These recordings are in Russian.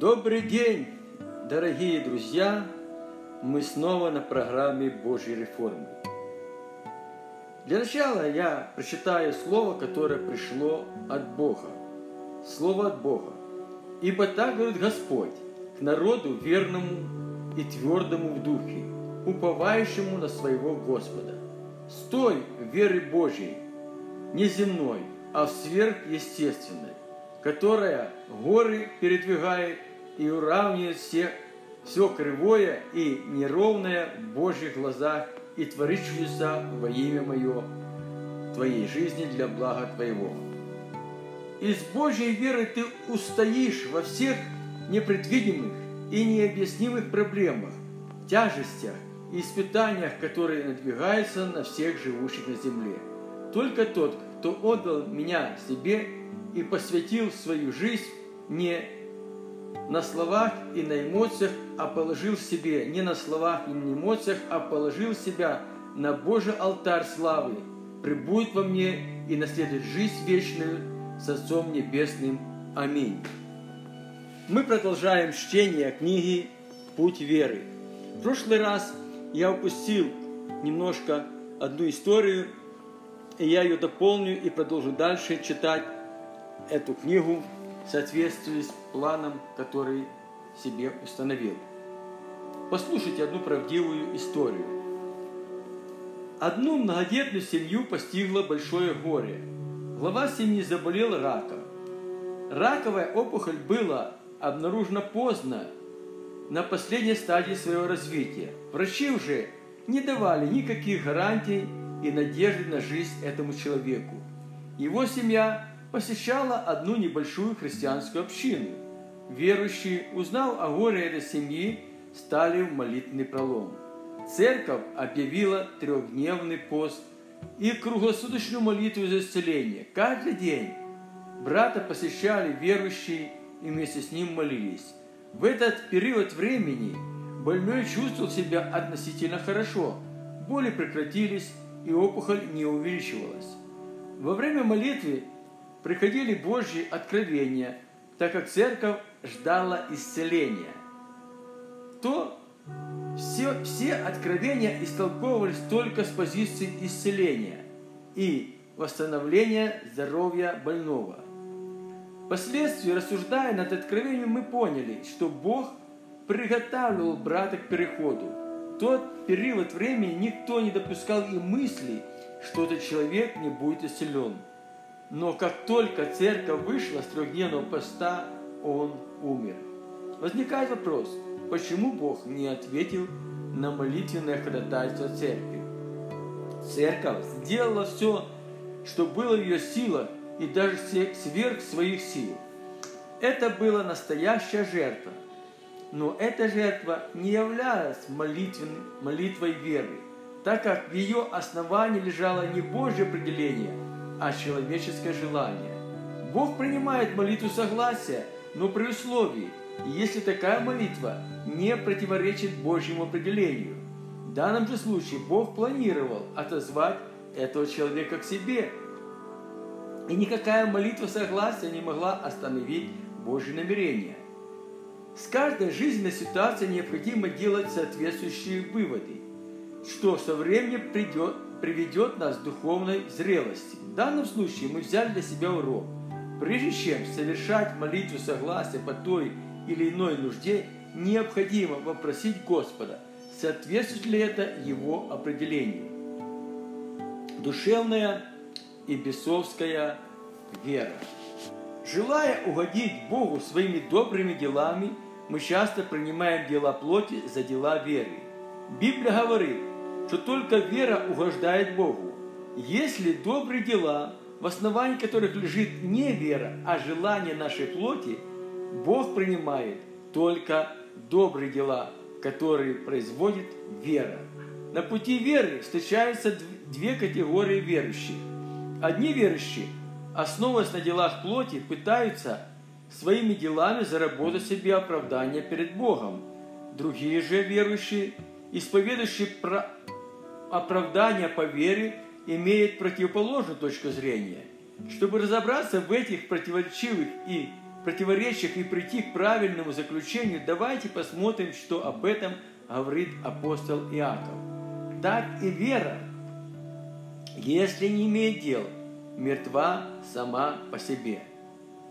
Добрый день, дорогие друзья! Мы снова на программе Божьей реформы. Для начала я прочитаю слово, которое пришло от Бога. Слово от Бога. «Ибо так говорит Господь к народу верному и твердому в духе, уповающему на своего Господа. Стой в вере Божьей, не земной, а сверхъестественной, которая горы передвигает и уравнивает все, все кривое и неровное в Божьих глазах и творит чудеса во имя Мое, Твоей жизни для блага Твоего. Из Божьей веры ты устоишь во всех непредвидимых и необъяснимых проблемах, тяжестях и испытаниях, которые надвигаются на всех живущих на земле. Только тот, кто отдал меня себе и посвятил свою жизнь не на словах и на эмоциях, а положил себе не на словах и на эмоциях, а положил себя на Божий алтарь славы, прибудет во мне и наследует жизнь вечную с Отцом Небесным. Аминь. Мы продолжаем чтение книги «Путь веры». В прошлый раз я упустил немножко одну историю, и я ее дополню и продолжу дальше читать эту книгу в соответствии с планом, который себе установил. Послушайте одну правдивую историю. Одну многодетную семью постигло большое горе. Глава семьи заболел раком. Раковая опухоль была обнаружена поздно, на последней стадии своего развития. Врачи уже не давали никаких гарантий и надежды на жизнь этому человеку. Его семья посещала одну небольшую христианскую общину. Верующие, узнав о горе этой семьи, стали в молитвенный пролом. Церковь объявила трехдневный пост и круглосуточную молитву за исцеление. Каждый день брата посещали верующие и вместе с ним молились. В этот период времени больной чувствовал себя относительно хорошо. Боли прекратились, и опухоль не увеличивалась. Во время молитвы приходили Божьи откровения, так как церковь ждала исцеления. То все, все откровения истолковывались только с позиции исцеления и восстановления здоровья больного. Впоследствии, рассуждая над откровением, мы поняли, что Бог приготавливал брата к переходу. В тот период времени никто не допускал и мысли, что этот человек не будет исцелен – но как только церковь вышла с трехдневного поста, он умер. Возникает вопрос, почему Бог не ответил на молитвенное ходатайство церкви? Церковь сделала все, что было в ее силах, и даже сверх своих сил. Это была настоящая жертва. Но эта жертва не являлась молитвой веры, так как в ее основании лежало не Божье определение – а человеческое желание. Бог принимает молитву согласия, но при условии, если такая молитва не противоречит Божьему определению. В данном же случае Бог планировал отозвать этого человека к себе. И никакая молитва согласия не могла остановить Божье намерение. С каждой жизненной ситуацией необходимо делать соответствующие выводы, что со временем придет приведет нас к духовной зрелости. В данном случае мы взяли для себя урок. Прежде чем совершать молитву согласия по той или иной нужде, необходимо попросить Господа, соответствует ли это Его определению. Душевная и бесовская вера. Желая угодить Богу своими добрыми делами, мы часто принимаем дела плоти за дела веры. Библия говорит, что только вера угождает Богу. Если добрые дела, в основании которых лежит не вера, а желание нашей плоти, Бог принимает только добрые дела, которые производит вера. На пути веры встречаются две категории верующих. Одни верующие, основываясь на делах плоти, пытаются своими делами заработать себе оправдание перед Богом. Другие же верующие, исповедующие оправдание по вере имеет противоположную точку зрения. Чтобы разобраться в этих противоречивых и противоречиях и прийти к правильному заключению, давайте посмотрим, что об этом говорит апостол Иаков. Так и вера, если не имеет дел, мертва сама по себе.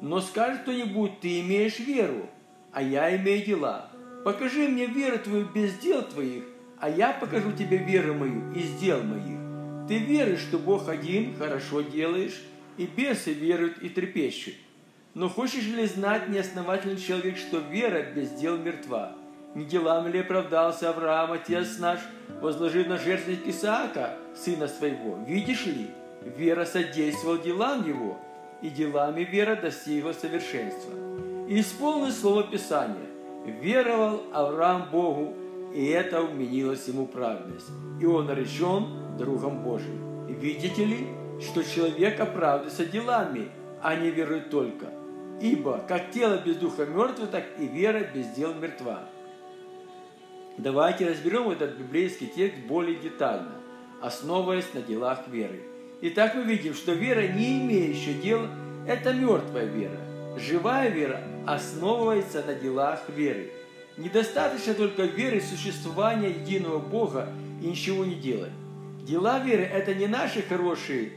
Но скажет кто-нибудь, ты имеешь веру, а я имею дела. Покажи мне веру твою без дел твоих, а я покажу тебе веру мою из дел моих. Ты веришь, что Бог один, хорошо делаешь, и бесы веруют и трепещут. Но хочешь ли знать, неосновательный человек, что вера без дел мертва? Не делами ли оправдался Авраам, отец наш, возложив на жертвенник Исаака, сына своего? Видишь ли, вера содействовала делам его, и делами вера достигла совершенства. И исполнил слово Писания. Веровал Авраам Богу, и это уменилось ему праведность. И он наречен другом Божьим. Видите ли, что человек оправдывается делами, а не верует только – Ибо как тело без духа мертво, так и вера без дел мертва. Давайте разберем этот библейский текст более детально, основываясь на делах веры. Итак, мы видим, что вера, не имеющая дел, это мертвая вера. Живая вера основывается на делах веры. Недостаточно только веры в существование единого Бога и ничего не делать. Дела веры – это не наши хорошие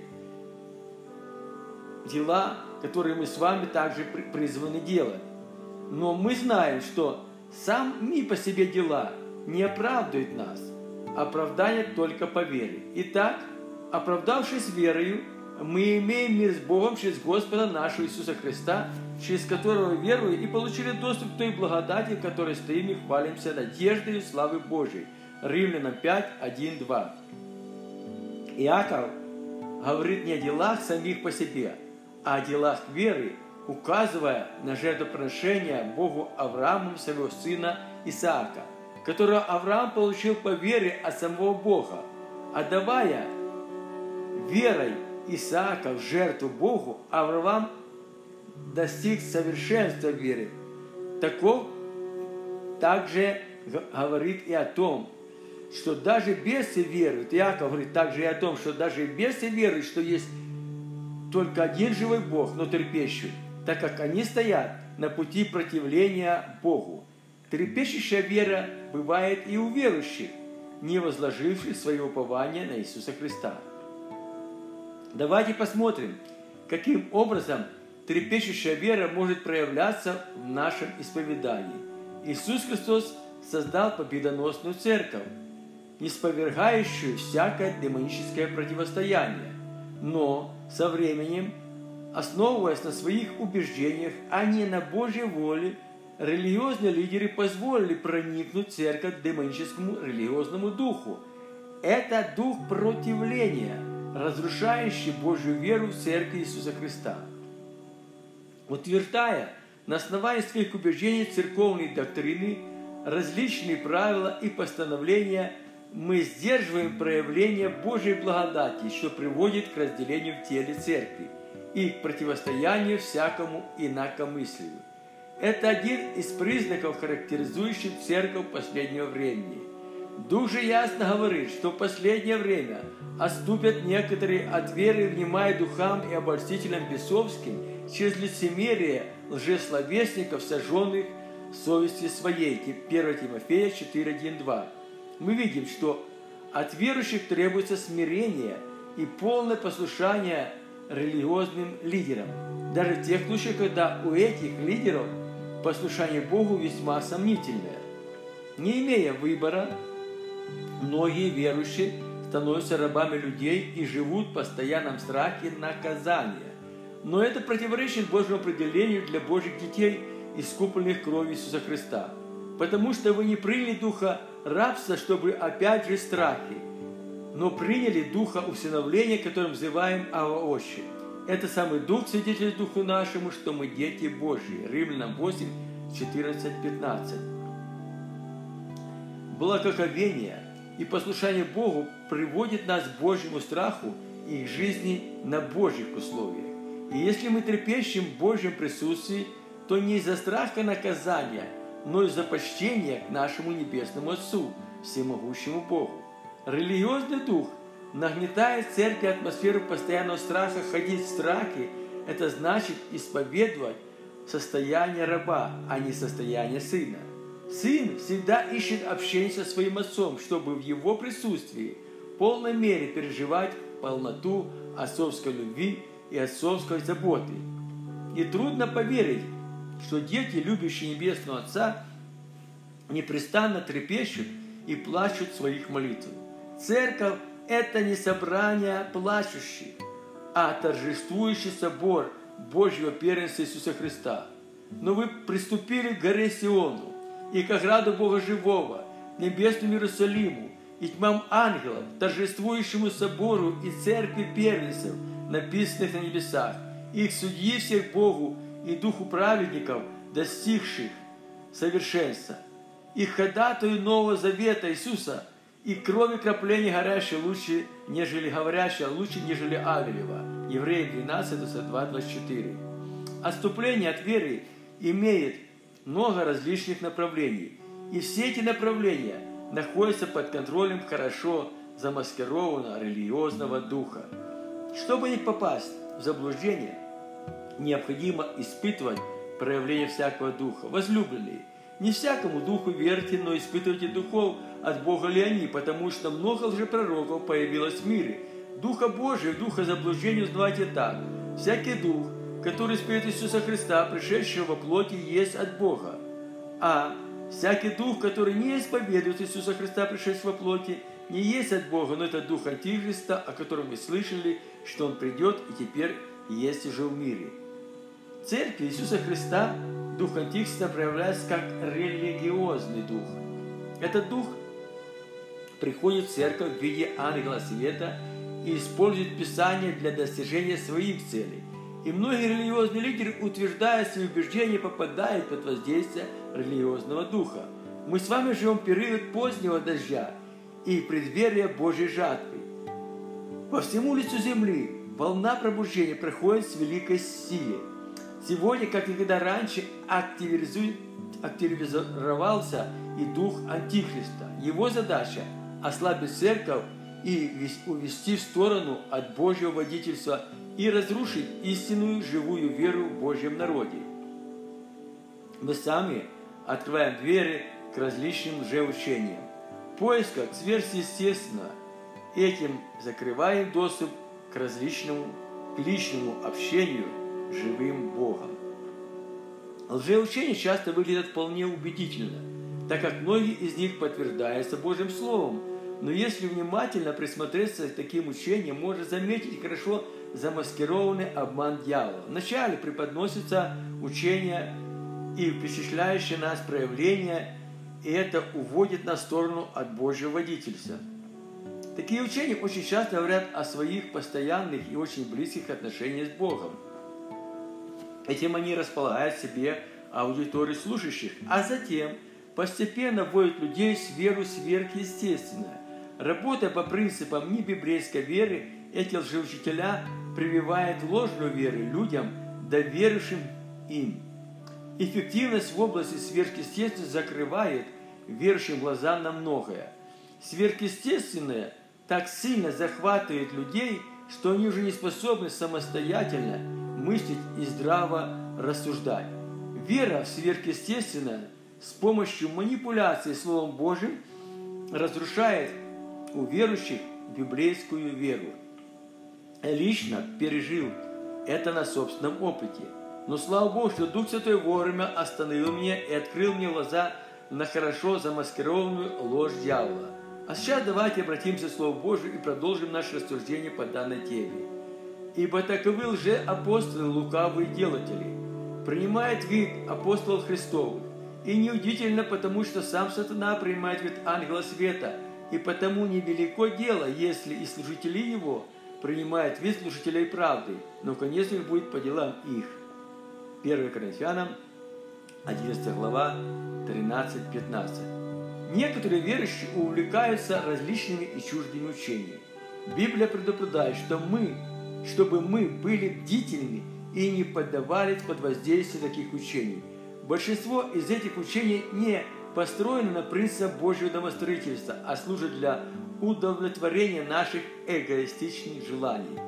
дела, которые мы с вами также призваны делать. Но мы знаем, что сами по себе дела не оправдывают нас. Оправдание только по вере. Итак, оправдавшись верою, мы имеем мир с Богом через Господа нашего Иисуса Христа, через которого веруя и получили доступ к той благодати, которой стоим и хвалимся надеждой и славы Божией. Римлянам 5, 1, 2. Иаков говорит не о делах самих по себе, о делах веры, указывая на жертвоприношение Богу Аврааму своего сына Исаака, которого Авраам получил по вере от самого Бога, отдавая верой Исаака в жертву Богу, Авраам достиг совершенства веры. Таков также говорит и о том, что даже бесы веруют. Иаков говорит также и о том, что даже бесы веруют, что есть только один живой Бог, но терпящий, так как они стоят на пути противления Богу. Трепещущая вера бывает и у верующих, не возложивших свое упование на Иисуса Христа. Давайте посмотрим, каким образом трепещущая вера может проявляться в нашем исповедании. Иисус Христос создал победоносную церковь, не сповергающую всякое демоническое противостояние, но со временем, основываясь на своих убеждениях, а не на Божьей воле, религиозные лидеры позволили проникнуть церковь демоническому религиозному духу. Это дух противления, разрушающий Божью веру в церковь Иисуса Христа. Утверждая на основании своих убеждений церковной доктрины различные правила и постановления мы сдерживаем проявление Божьей благодати, что приводит к разделению в теле церкви и к противостоянию всякому инакомыслию. Это один из признаков, характеризующих церковь последнего времени. Дух ясно говорит, что в последнее время отступят некоторые от веры, внимая духам и обольстителям бесовским через лицемерие лжесловесников, сожженных совести своей. 1 Тимофея 4, 1, 2 мы видим, что от верующих требуется смирение и полное послушание религиозным лидерам. Даже в тех случаях, когда у этих лидеров послушание Богу весьма сомнительное. Не имея выбора, многие верующие становятся рабами людей и живут в постоянном страхе наказания. Но это противоречит Божьему определению для Божьих детей, искупленных кровью Иисуса Христа. Потому что вы не приняли Духа рабства, чтобы опять же страхи, но приняли духа усыновления, которым взываем Ава Отче. Это самый дух свидетель духу нашему, что мы дети Божьи. Римлянам 8, 14, 15. Благоговение и послушание Богу приводит нас к Божьему страху и к жизни на Божьих условиях. И если мы трепещем в Божьем присутствии, то не из-за страха наказания – но из-за почтения к нашему Небесному Отцу, Всемогущему Богу. Религиозный дух нагнетает в церкви атмосферу постоянного страха, ходить в страхе – это значит исповедовать состояние раба, а не состояние сына. Сын всегда ищет общение со своим отцом, чтобы в его присутствии в полной мере переживать полноту отцовской любви и отцовской заботы. И трудно поверить, что дети, любящие Небесного Отца, непрестанно трепещут и плачут своих молитвах. Церковь – это не собрание плачущих, а торжествующий собор Божьего первенства Иисуса Христа. Но вы приступили к горе Сиону и к ограду Бога Живого, небесному Иерусалиму, и тьмам ангелов, торжествующему собору и церкви первенцев, написанных на небесах, и к судьи всех Богу и духу праведников, достигших совершенства, и ходатую Нового Завета Иисуса, и крови крапления горящей лучше, нежели говорящая, лучше, нежели Авелева. Евреи 12, 22, 24. Отступление от веры имеет много различных направлений. И все эти направления находятся под контролем хорошо замаскированного религиозного духа. Чтобы не попасть в заблуждение, необходимо испытывать проявление всякого духа. Возлюбленные, не всякому духу верьте, но испытывайте духов, от Бога ли они, потому что много лжепророков появилось в мире. Духа Божия, духа заблуждения узнавайте так. Всякий дух, который исповедует Иисуса Христа, пришедшего во плоти, есть от Бога. А всякий дух, который не исповедует Иисуса Христа, пришедшего во плоти, не есть от Бога, но это дух Антихриста, о котором мы слышали, что он придет и теперь есть уже в мире. Церковь Иисуса Христа, дух Антихриста проявляется как религиозный дух. Этот дух приходит в церковь в виде ангела света и использует Писание для достижения своих целей. И многие религиозные лидеры, утверждая свои убеждения, попадают под воздействие религиозного духа. Мы с вами живем в период позднего дождя и преддверия Божьей жатвы. По всему лицу земли волна пробуждения проходит с великой силой. Сегодня, как никогда раньше, активизировался и дух Антихриста. Его задача – ослабить церковь и увести в сторону от Божьего водительства и разрушить истинную живую веру в Божьем народе. Мы сами открываем двери к различным лжеучениям. Поисках сверхъестественно этим закрываем доступ к различному, к личному общению с живым Богом. Лжеучения часто выглядят вполне убедительно, так как многие из них подтверждаются Божьим Словом, но если внимательно присмотреться к таким учениям, можно заметить хорошо замаскированный обман дьявола. Вначале преподносится учение и впечатляющее нас проявление, и это уводит на сторону от Божьего водительства. Такие учения очень часто говорят о своих постоянных и очень близких отношениях с Богом. Этим они располагают себе аудиторию слушающих, а затем постепенно вводят людей в веру сверхъестественное. Работая по принципам небиблейской веры, эти лжеучителя прививают ложную веру людям, доверившим им. Эффективность в области сверхъестественного закрывает верующим глаза на многое. Сверхъестественное так сильно захватывает людей, что они уже не способны самостоятельно мыслить и здраво рассуждать. Вера в сверхъестественное с помощью манипуляции Словом Божьим разрушает у верующих библейскую веру. Лично пережил это на собственном опыте. Но слава Богу, что Дух Святой вовремя остановил меня и открыл мне глаза на хорошо замаскированную ложь дьявола. А сейчас давайте обратимся к Слову Божию и продолжим наше рассуждение по данной теме. Ибо таковы лже-апостолы лукавые делатели, принимает вид апостолов Христовых. И неудивительно, потому что сам сатана принимает вид ангела света – и потому невелико дело, если и служители его принимают вид служителей правды, но конец их будет по делам их. 1 Коринфянам, 11 глава, 13-15. Некоторые верующие увлекаются различными и чуждыми учениями. Библия предупреждает, что мы, чтобы мы были бдительными и не поддавались под воздействие таких учений. Большинство из этих учений не построены на принципах Божьего домостроительства, а служат для удовлетворения наших эгоистичных желаний.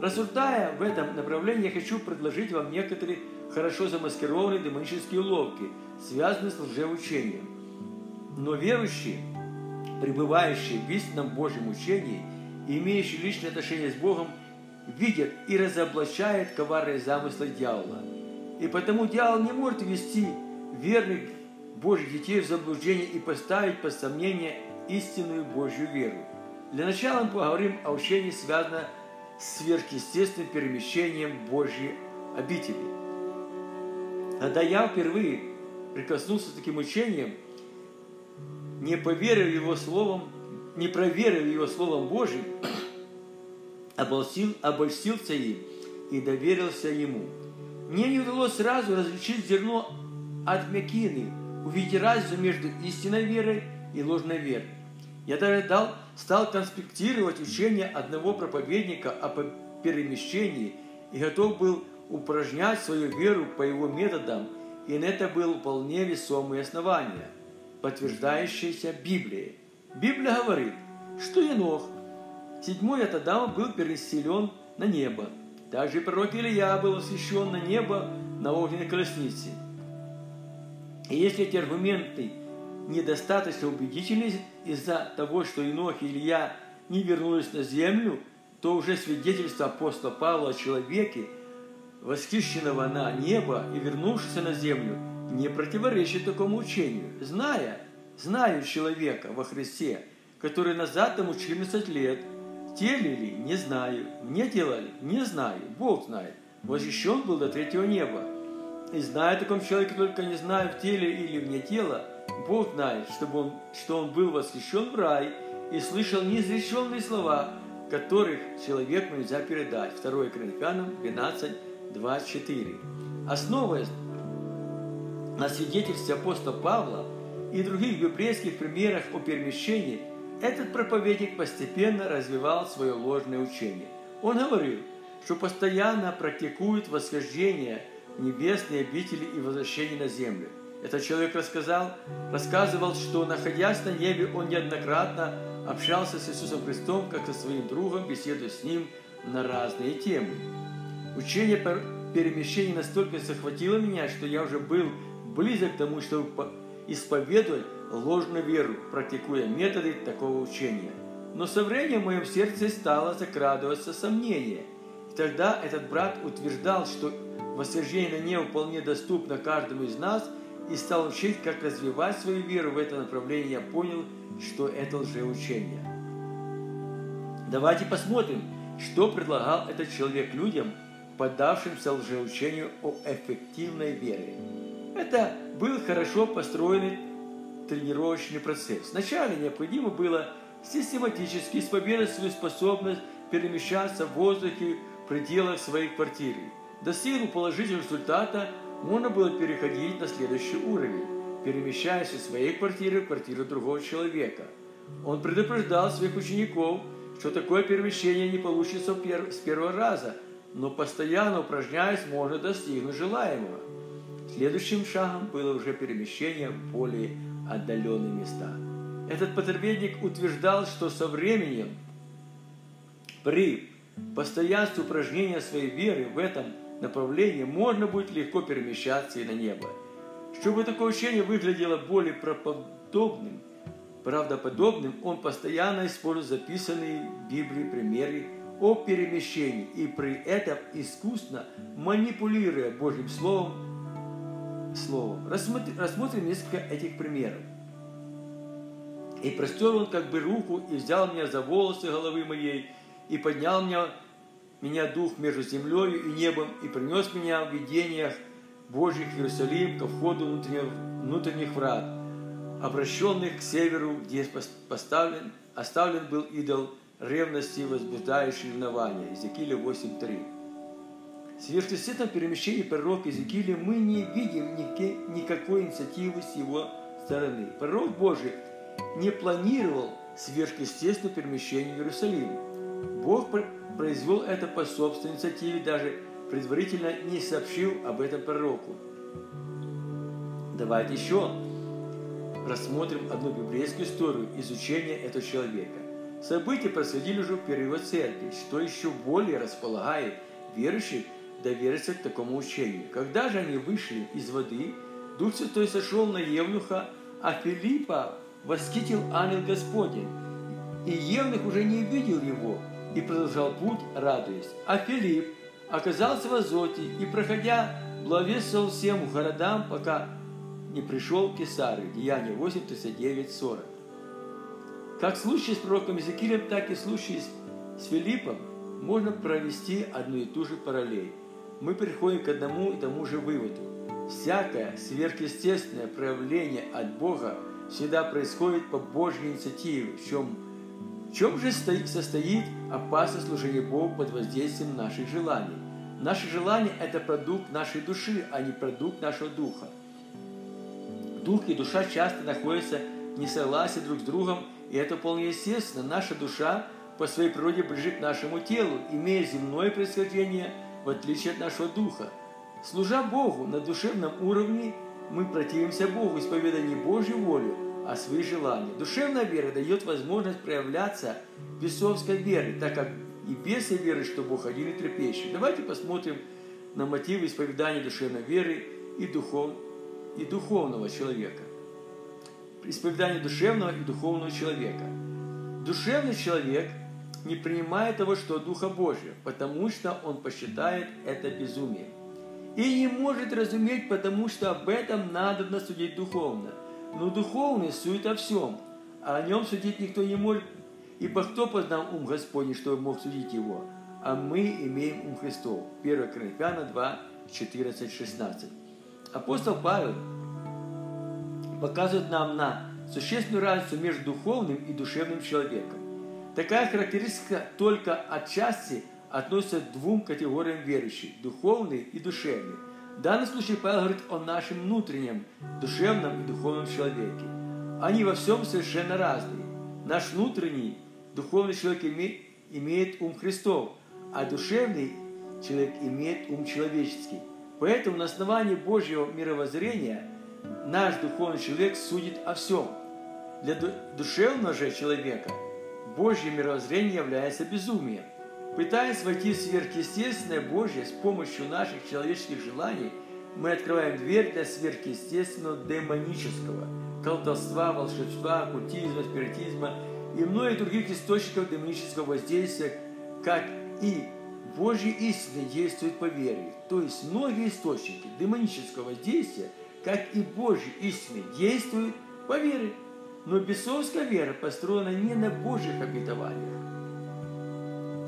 Рассуждая в этом направлении, я хочу предложить вам некоторые хорошо замаскированные демонические уловки, связанные с лжеучением. Но верующие, пребывающие в истинном Божьем учении имеющие личное отношение с Богом, видят и разоблачают коварные замыслы дьявола. И потому дьявол не может ввести верных Божьих детей в заблуждение и поставить под сомнение истинную Божью веру. Для начала мы поговорим о учении, связанном с сверхъестественным перемещением Божьей обители. Когда я впервые прикоснулся к таким учением, не поверив его словом, не проверив его словом Божьим, обольстил, обольстился им и доверился ему. Мне не удалось сразу различить зерно от мякины, увидеть разницу между истинной верой и ложной верой. Я даже дал, стал конспектировать учение одного проповедника о перемещении и готов был упражнять свою веру по его методам, и на это было вполне весомые основания, подтверждающиеся Библией. Библия говорит, что Енох, седьмой от Адама, был переселен на небо. Также пророк Илья был освящен на небо на огненной колеснице. И если эти аргументы недостаточно убедительны из-за того, что Енох и Илья не вернулись на землю, то уже свидетельство апостола Павла о человеке, восхищенного на небо и вернувшегося на землю, не противоречит такому учению. Зная, знаю человека во Христе, который назад тому 14 лет, теле ли, не знаю, мне делали, не знаю, Бог знает, восхищен был до третьего неба. И знаю о таком человеке, только не знаю, в теле или вне тела, Бог знает, чтобы он, что он был восхищен в рай и слышал неизреченные слова, которых человеку нельзя передать. 2 Коринфянам 12, 24. Основываясь на свидетельстве апостола Павла и других библейских примерах о перемещении, этот проповедник постепенно развивал свое ложное учение. Он говорил, что постоянно практикует восхождение небесные обители и возвращение на землю. Этот человек рассказал, рассказывал, что, находясь на небе, он неоднократно общался с Иисусом Христом, как со своим другом, беседуя с ним на разные темы. Учение перемещения настолько захватило меня, что я уже был близок к тому, чтобы исповедовать ложную веру, практикуя методы такого учения. Но со временем в моем сердце стало закрадываться сомнение. И тогда этот брат утверждал, что восхождение на небо вполне доступно каждому из нас, и стал учить, как развивать свою веру в это направление, я понял, что это лжеучение. Давайте посмотрим, что предлагал этот человек людям – поддавшимся лжеучению о эффективной вере. Это был хорошо построенный тренировочный процесс. Вначале необходимо было систематически исповедовать свою способность перемещаться в воздухе в пределах своей квартиры. Достигнув положительного результата, можно было переходить на следующий уровень, перемещаясь из своей квартиры в квартиру другого человека. Он предупреждал своих учеников, что такое перемещение не получится с первого раза, но постоянно упражняясь, можно достигнуть желаемого. Следующим шагом было уже перемещение в более отдаленные места. Этот потребитель утверждал, что со временем при постоянстве упражнения своей веры в этом направлении можно будет легко перемещаться и на небо. Чтобы такое учение выглядело более правдоподобным, правдоподобным, он постоянно использует записанные в Библии примеры о перемещении и при этом искусно манипулируя Божьим Словом, словом. Рассмотрим, рассмотрим несколько этих примеров. И простер он как бы руку, и взял меня за волосы головы моей, и поднял меня, меня дух между землей и небом, и принес меня в видениях Божьих в Иерусалим ко входу внутренних, внутренних врат, обращенных к северу, где поставлен, оставлен был идол ревности, возбуждающей ревнование. Иезекииля 8.3. В сверхъестественном перемещении пророка Иезекииля мы не видим никакой инициативы с его стороны. Пророк Божий не планировал сверхъестественное перемещение в Иерусалим. Бог произвел это по собственной инициативе, даже предварительно не сообщил об этом пророку. Давайте еще рассмотрим одну библейскую историю изучения этого человека. События происходили уже в период церкви, что еще более располагает верующих довериться к такому учению. Когда же они вышли из воды, Дух Святой сошел на Евнуха, а Филиппа восхитил ангел Господень. И Евнух уже не видел его и продолжал путь, радуясь. А Филипп оказался в Азоте и, проходя, благовествовал всем городам, пока не пришел к Кесарию. Деяние 8, 39, 40. Как в случае с пророком Иезекиилем, так и в случае с Филиппом можно провести одну и ту же параллель. Мы приходим к одному и тому же выводу. Всякое сверхъестественное проявление от Бога всегда происходит по Божьей инициативе, в чем, в чем же состоит опасность служения Богу под воздействием наших желаний. Наши желания – это продукт нашей души, а не продукт нашего духа. Дух и душа часто находятся в несогласии друг с другом, и это вполне естественно. Наша душа по своей природе ближе к нашему телу, имея земное происхождение, в отличие от нашего духа. Служа Богу на душевном уровне, мы противимся Богу, исповедуя не Божью волю, а свои желания. Душевная вера дает возможность проявляться бесовской веры, так как и бесы верят, что Бог один и трепещущий. Давайте посмотрим на мотивы исповедания душевной веры и, духов, и духовного человека. Исповедание душевного и духовного человека. Душевный человек не принимает того, что Духа Божия, потому что он посчитает это безумием. И не может разуметь, потому что об этом надо судить духовно. Но духовный судит о всем, а о нем судить никто не может, ибо кто познал ум Господень, чтобы мог судить его? А мы имеем ум Христов. 1 Коринфянам 2, 14, 16. Апостол Павел показывает нам на существенную разницу между духовным и душевным человеком. Такая характеристика только отчасти относится к двум категориям верующих – духовный и душевный. В данном случае Павел говорит о нашем внутреннем, душевном и духовном человеке. Они во всем совершенно разные. Наш внутренний, духовный человек имеет, ум Христов, а душевный человек имеет ум человеческий. Поэтому на основании Божьего мировоззрения наш духовный человек судит о всем. Для душевного же человека Божье мировоззрение является безумием. Пытаясь войти в сверхъестественное Божье с помощью наших человеческих желаний, мы открываем дверь для сверхъестественного демонического, колдовства, волшебства, оккультизма, спиритизма и многих других источников демонического воздействия, как и Божьи истины действуют по вере. То есть многие источники демонического воздействия, как и Божьи истины, действуют по вере. Но бесовская вера построена не на Божьих обетованиях.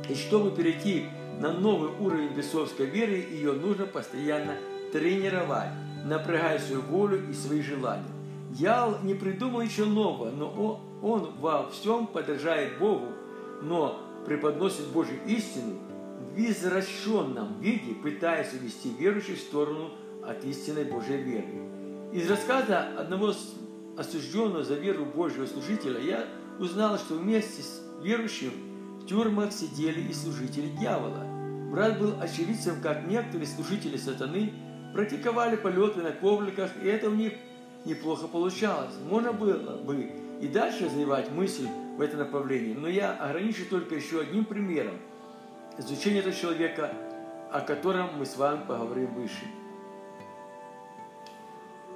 И чтобы перейти на новый уровень бесовской веры, ее нужно постоянно тренировать, напрягая свою волю и свои желания. Дьявол не придумал ничего нового, но он во всем подражает Богу, но преподносит Божью истину в извращенном виде, пытаясь увести верующих в сторону от истинной Божьей веры. Из рассказа одного осужденного за веру Божьего служителя, я узнал, что вместе с верующим в тюрьмах сидели и служители дьявола. Брат был очевидцем, как некоторые служители сатаны практиковали полеты на ковриках, и это у них неплохо получалось. Можно было бы и дальше развивать мысль в этом направлении, но я ограничу только еще одним примером изучения этого человека, о котором мы с вами поговорим выше.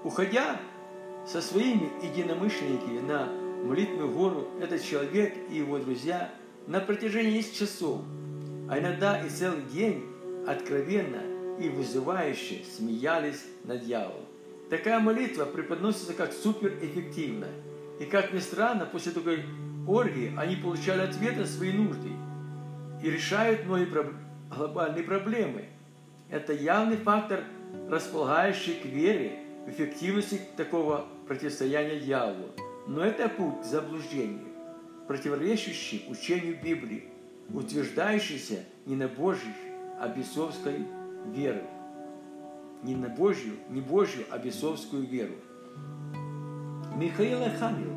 Уходя со своими единомышленниками на молитвенную гору этот человек и его друзья на протяжении нескольких часов, а иногда и целый день откровенно и вызывающе смеялись над дьяволом. Такая молитва преподносится как суперэффективная. И как ни странно, после такой оргии они получали ответ на свои нужды и решают многие глобальные проблемы. Это явный фактор, располагающий к вере эффективности такого противостояния дьяволу. Но это путь к заблуждению, противоречащий учению Библии, утверждающийся не на Божьей, а бесовской веры. Не на Божью, не Божью, а бесовскую веру. Михаил Архангел,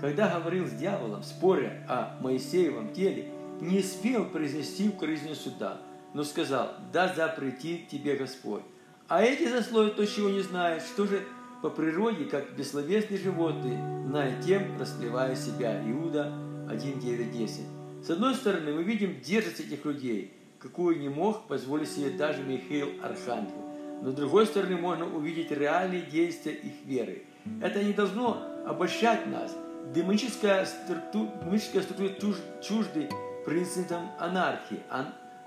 когда говорил с дьяволом, споря о Моисеевом теле, не смел произнести укоризненного суда, но сказал, да запретит тебе Господь. А эти засловия то, чего не знают, что же по природе, как бессловесные животные, зная тем, расплевая себя. Иуда 1, 9, 10. С одной стороны, мы видим дерзость этих людей, какую не мог позволить себе даже Михаил Архангел. Но с другой стороны, можно увидеть реальные действия их веры. Это не должно обольщать нас. Демоническая структура, демоническая структура чужды принципам анархии.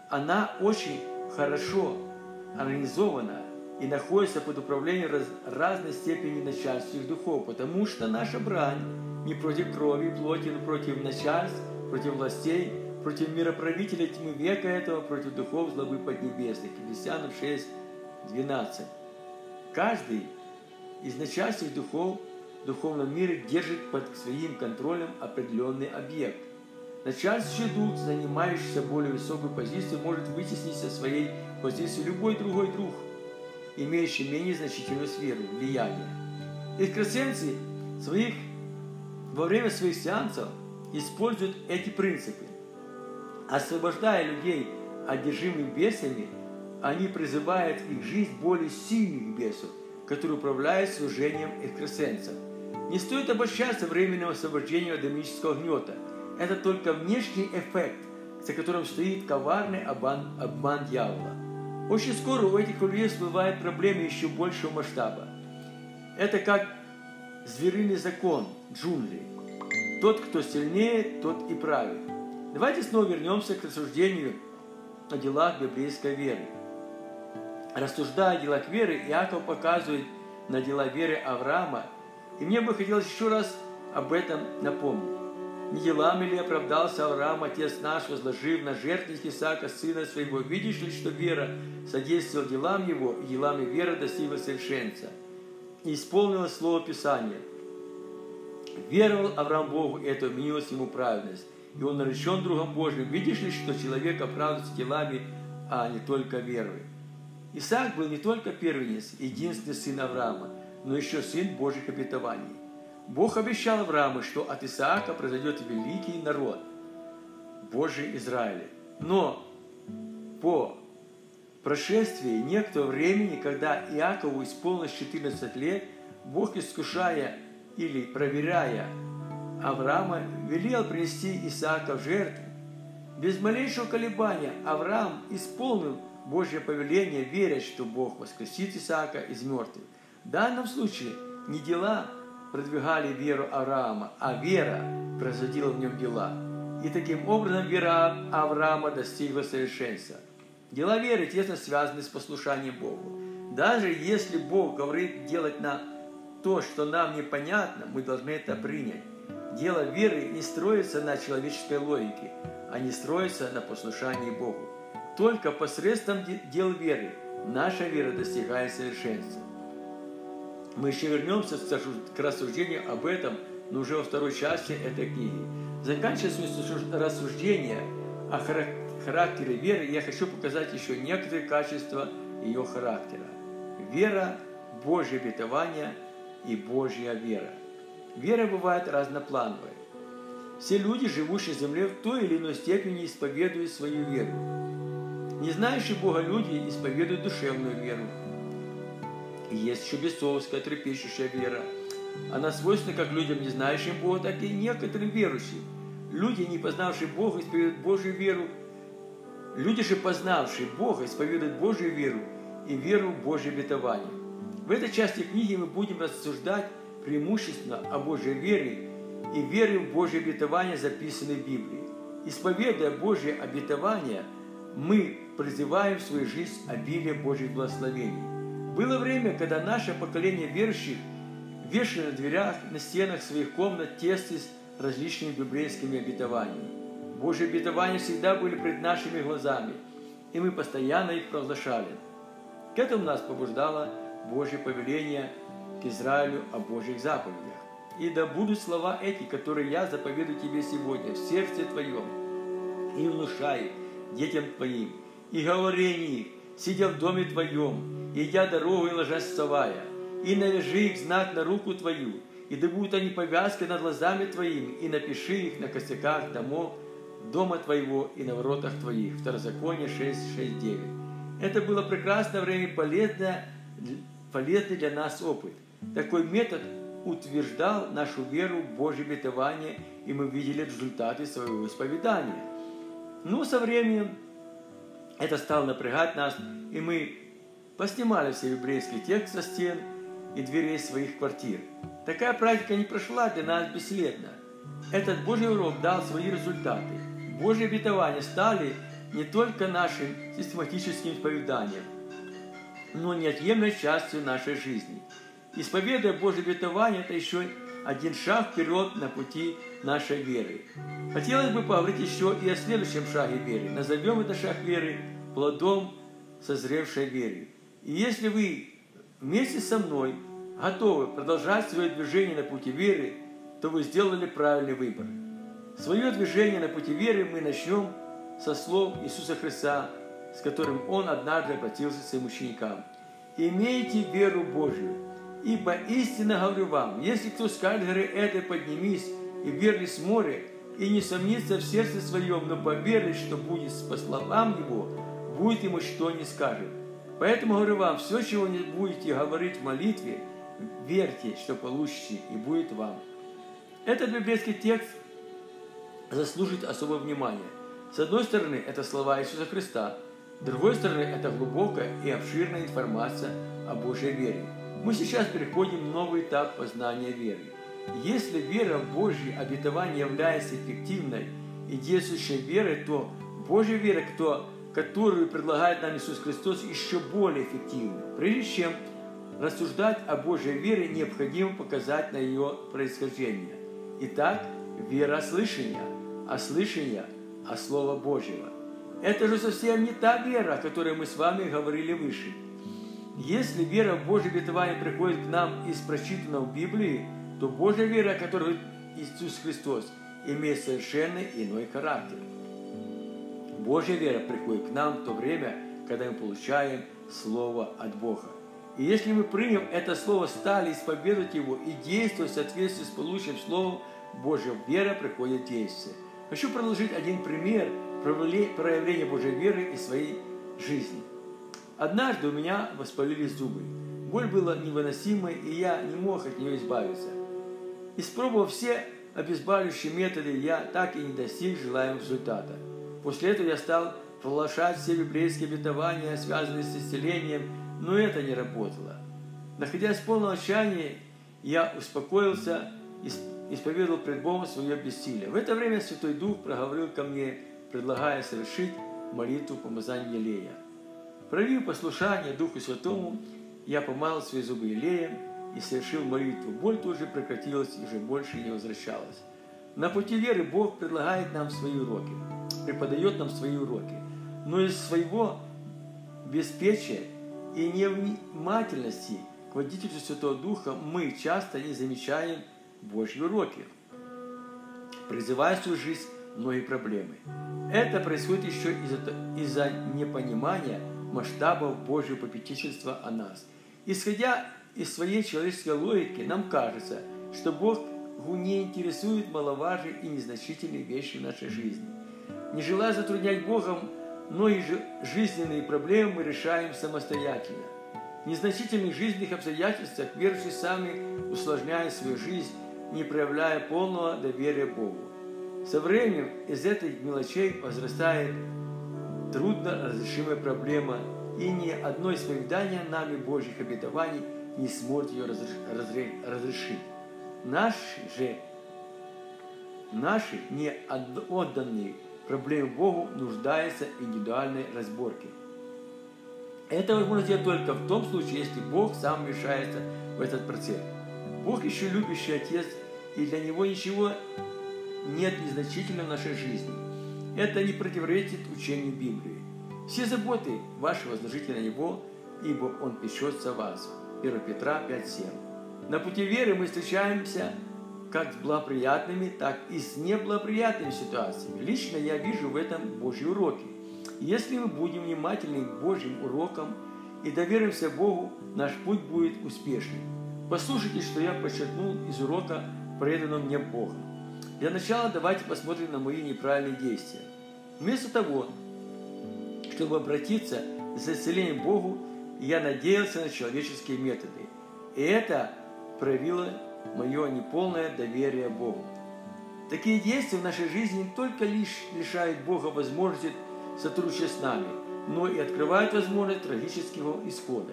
Она очень хорошо организована и находится под управлением раз, разной степени начальственных духов, потому что наша брань не против крови и плоти, но против начальств, против властей, против мироправителя тьмы века этого, против духов злобы поднебесных. Ефесянам 6, 12. Каждый из начальственных духов в духовном мире держит под своим контролем определенный объект. Начальствующий дух, занимающийся более высокой позицией, может вытеснить со своей позиции любой другой дух, имеющий менее значительную сферу влияния. Экстрасенсы своих, во время своих сеансов используют эти принципы. Освобождая людей, одержимых бесами, они призывают их жизнь более сильных бесов, которые управляют служением экстрасенсов. Не стоит обольщаться временным освобождением от демонического гнета. Это только внешний эффект, за которым стоит коварный обман, обман дьявола. Очень скоро у этих людей всплывают проблемы еще большего масштаба. Это как звериный закон джунглей. Тот, кто сильнее, тот и правит. Давайте снова вернемся к рассуждению о делах библейской веры. Рассуждая о делах веры, Иаков показывает на дела веры Авраама, и мне бы хотелось еще раз об этом напомнить. Делами ли оправдался Авраам, отец наш, возложив на жертвенник Исаака, сына своего? Видишь ли, что вера содействовала делам его, и делами веры достигла совершенства? И исполнилось слово Писания. Веровал Авраам Богу, и это уменилось ему праведность. И он наречен другом Божьим. Видишь ли, что человек оправдывается делами, а не только верой? Исаак был не только первенец, единственный сын Авраама, но еще сын Божьих обетований. Бог обещал Аврааму, что от Исаака произойдет великий народ, Божий Израиля. Но по прошествии некоторого времени, когда Иакову исполнилось 14 лет, Бог, искушая или проверяя Авраама, велел принести Исаака в жертву. Без малейшего колебания Авраам исполнил Божье повеление, веря, что Бог воскресит Исаака из мертвых. В данном случае не дела продвигали веру Авраама, а вера производила в нем дела. И таким образом вера Авраама достигла совершенства. Дела веры тесно связаны с послушанием Богу. Даже если Бог говорит делать на то, что нам непонятно, мы должны это принять. Дело веры не строится на человеческой логике, а не строится на послушании Богу. Только посредством дел веры наша вера достигает совершенства. Мы еще вернемся к рассуждению об этом, но уже во второй части этой книги. Заканчивая рассуждение о характере веры, я хочу показать еще некоторые качества ее характера. Вера, Божье обетование и Божья вера. Вера бывает разноплановой. Все люди, живущие на земле, в той или иной степени исповедуют свою веру. Не знающие Бога люди исповедуют душевную веру. И есть еще бесовская, трепещущая вера. Она свойственна как людям, не знающим Бога, так и некоторым верующим. Люди, не познавшие Бога, исповедуют Божью веру. Люди же, познавшие Бога, исповедуют Божью веру и веру в Божье обетование. В этой части книги мы будем рассуждать преимущественно о Божьей вере и вере в Божье обетование, записанной в Библии. Исповедуя Божье обетование, мы призываем в свою жизнь обилие Божьих благословений. Было время, когда наше поколение верующих вешали на дверях, на стенах своих комнат тесты с различными библейскими обетованиями. Божьи обетования всегда были пред нашими глазами, и мы постоянно их провозглашали. К этому нас побуждало Божье повеление к Израилю о Божьих заповедях. И да будут слова эти, которые я заповедую тебе сегодня в сердце твоем, и внушай детям твоим, и говори них, сидя в доме твоем, идя дорогу и ложась вставая, и навяжи их знак на руку твою, и да будут они повязкой над глазами твоими, и напиши их на косяках домов, дома твоего и на воротах твоих. Второзаконие 6, 6, 9. Это было прекрасное время, полезное, полезный для нас опыт. Такой метод утверждал нашу веру в Божье обетование, и мы видели результаты своего исповедания. Но со временем это стало напрягать нас, и мы поснимали все еврейские тексты со стен и дверей своих квартир. Такая практика не прошла для нас бесследно. Этот Божий урок дал свои результаты. Божьи обетования стали не только нашим систематическим исповеданием, но неотъемлемой частью нашей жизни. Исповедуя Божье обетование, это еще один шаг вперед на пути нашей веры. Хотелось бы поговорить еще и о следующем шаге веры. Назовем это шаг веры плодом созревшей веры. И если вы вместе со мной готовы продолжать свое движение на пути веры, то вы сделали правильный выбор. Свое движение на пути веры мы начнем со слов Иисуса Христа, с которым Он однажды обратился к своим ученикам. «Имейте веру Божию, ибо истинно говорю вам, если кто скажет горе этой поднимись и верли с моря, и не сомнится в сердце своем, но поверит, что будет по словам его, будет ему что не скажет. Поэтому говорю вам, все, чего не будете говорить в молитве, верьте, что получите, и будет вам. Этот библейский текст заслужит особого внимания. С одной стороны, это слова Иисуса Христа, с другой стороны, это глубокая и обширная информация о Божьей вере. Мы сейчас переходим в новый этап познания веры. Если вера в Божье обетование является эффективной и действующей верой, то Божья вера, которую предлагает нам Иисус Христос, еще более эффективна. Прежде чем рассуждать о Божьей вере, необходимо показать на ее происхождение. Итак, вера слышания, а слышание о Слово Божьего. Это же совсем не та вера, о которой мы с вами говорили выше. Если вера в Божье обетование приходит к нам из прочитанного в Библии, то Божья вера, которую Иисус Христос, имеет совершенно иной характер. Божья вера приходит к нам в то время, когда мы получаем Слово от Бога. И если мы примем это Слово, стали исповедовать его и действовать в соответствии с полученным Словом, Божья вера приходит в действие. Хочу предложить один пример проявления Божьей веры из своей жизни. Однажды у меня воспалились зубы. Боль была невыносимой, и я не мог от нее избавиться. Испробовав все обезболивающие методы, я так и не достиг желаемого результата. После этого я стал проглашать все библейские обетования, связанные с исцелением, но это не работало. Находясь в полном отчаянии, я успокоился и исповедовал пред Богом свое бессилие. В это время Святой Дух проговорил ко мне, предлагая совершить молитву помазания елея. Проявив послушание Духу Святому, я помазал свои зубы елеем и совершил молитву. Боль тут же прекратилась и уже больше не возвращалась. На пути веры Бог предлагает нам свои уроки, преподает нам свои уроки. Но из своего беспечия и невнимательности к водительству Святого Духа мы часто не замечаем Божьи уроки, призывая в свою жизнь многие проблемы. Это происходит еще из-за из непонимания масштабов Божьего попечительства о нас. Исходя из своей человеческой логики, нам кажется, что Бог не интересует маловажные и незначительные вещи в нашей жизни. Не желая затруднять Богом, многие жизненные проблемы мы решаем самостоятельно. В незначительных жизненных обстоятельствах верующие сами усложняют свою жизнь не проявляя полного доверия Богу. Со временем из этих мелочей возрастает трудно разрешимая проблема, и ни одно исповедание нами Божьих обетований не сможет ее разрешить. Наши же, наши не отданные проблемы Богу нуждаются в индивидуальной разборке. Это возможно сделать только в том случае, если Бог сам вмешается в этот процесс. Бог еще любящий Отец, и для Него ничего нет незначительного в нашей жизни. Это не противоречит учению Библии. Все заботы ваши возложите на Него, ибо Он печется о вас. 1 Петра 5.7. На пути веры мы встречаемся как с благоприятными, так и с неблагоприятными ситуациями. Лично я вижу в этом Божьи уроки. Если мы будем внимательны к Божьим урокам и доверимся Богу, наш путь будет успешным. Послушайте, что я подчеркнул из урока, преданного мне Богом. Для начала давайте посмотрим на мои неправильные действия. Вместо того, чтобы обратиться за исцелением Богу, я надеялся на человеческие методы. И это проявило мое неполное доверие Богу. Такие действия в нашей жизни не только лишь лишают Бога возможности сотрудничать с нами, но и открывают возможность трагического исхода.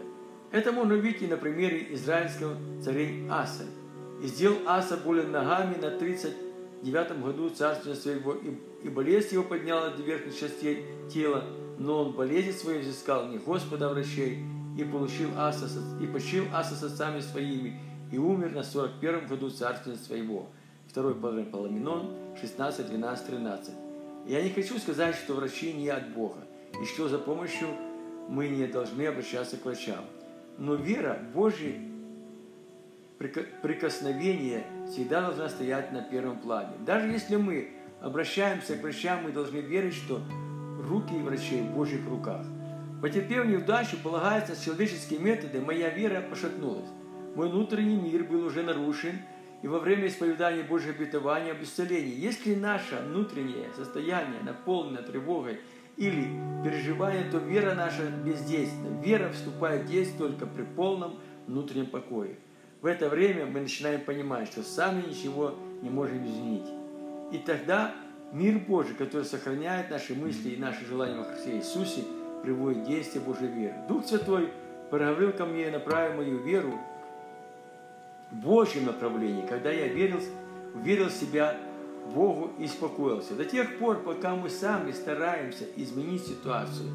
Это можно видеть и на примере израильского царя Аса. «И сделал Аса более ногами на 39 году царствия своего, и, болезнь его подняла до верхних частей тела, но он болезнь свою взыскал не Господа врачей, и получил Аса, и почил Аса с отцами своими, и умер на 41 году царствия своего. Второй Паламинон 16, 12, 13. Я не хочу сказать, что врачи не от Бога, и что за помощью мы не должны обращаться к врачам. Но вера Божья прикосновение всегда должна стоять на первом плане. Даже если мы обращаемся к врачам, мы должны верить, что руки врачей в Божьих руках. Потерпев неудачу, полагаясь на человеческие методы, моя вера пошатнулась. Мой внутренний мир был уже нарушен, и во время исповедания Божьего обетования об исцелении, если наше внутреннее состояние наполнено тревогой или переживанием, то вера наша бездейственна. Вера вступает в действие только при полном внутреннем покое. В это время мы начинаем понимать, что сами ничего не можем изменить. И тогда мир Божий, который сохраняет наши мысли и наши желания во Христе Иисусе, приводит действие Божьей веры. Дух Святой проговорил ко мне и направил мою веру в Божьем направлении, когда я верил, верил в себя Богу и успокоился. До тех пор, пока мы сами стараемся изменить ситуацию,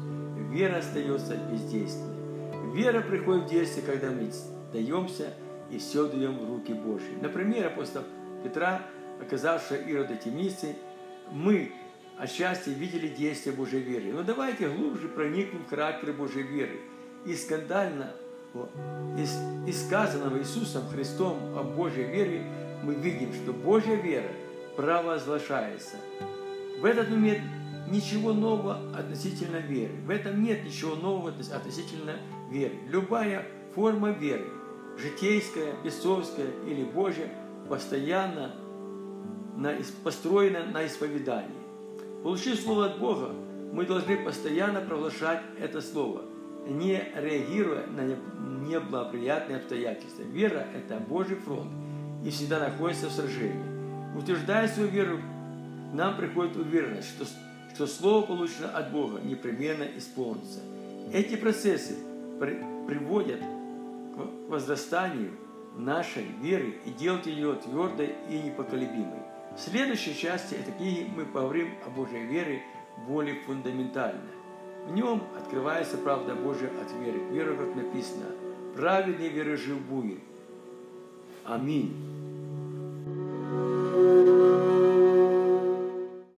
вера остается бездейственной. Вера приходит в действие, когда мы даемся и все даем в руки Божьи. Например, апостол Петра, оказавшего Ирода Темницы, мы отчасти видели действие Божьей веры. Но давайте глубже проникнем в характер Божьей веры. И скандально из, из сказанного Иисусом Христом о Божьей вере мы видим, что Божья вера провозглашается. В этот момент ничего нового относительно веры. В этом нет ничего нового относительно веры. Любая форма веры – житейская, бесовская или Божья, постоянно на, построена на исповедании. Получив Слово от Бога, мы должны постоянно провозглашать это Слово, не реагируя на неблагоприятные обстоятельства. Вера – это Божий фронт и всегда находится в сражении. Утверждая свою веру, нам приходит уверенность, что, что Слово, полученное от Бога, непременно исполнится. Эти процессы при, приводят к возрастанию нашей веры и делать ее твердой и непоколебимой. В следующей части этой книги мы поговорим о Божьей вере более фундаментально. В нем открывается правда Божия от веры. К вере, как написано, праведный веры жив будет. Аминь.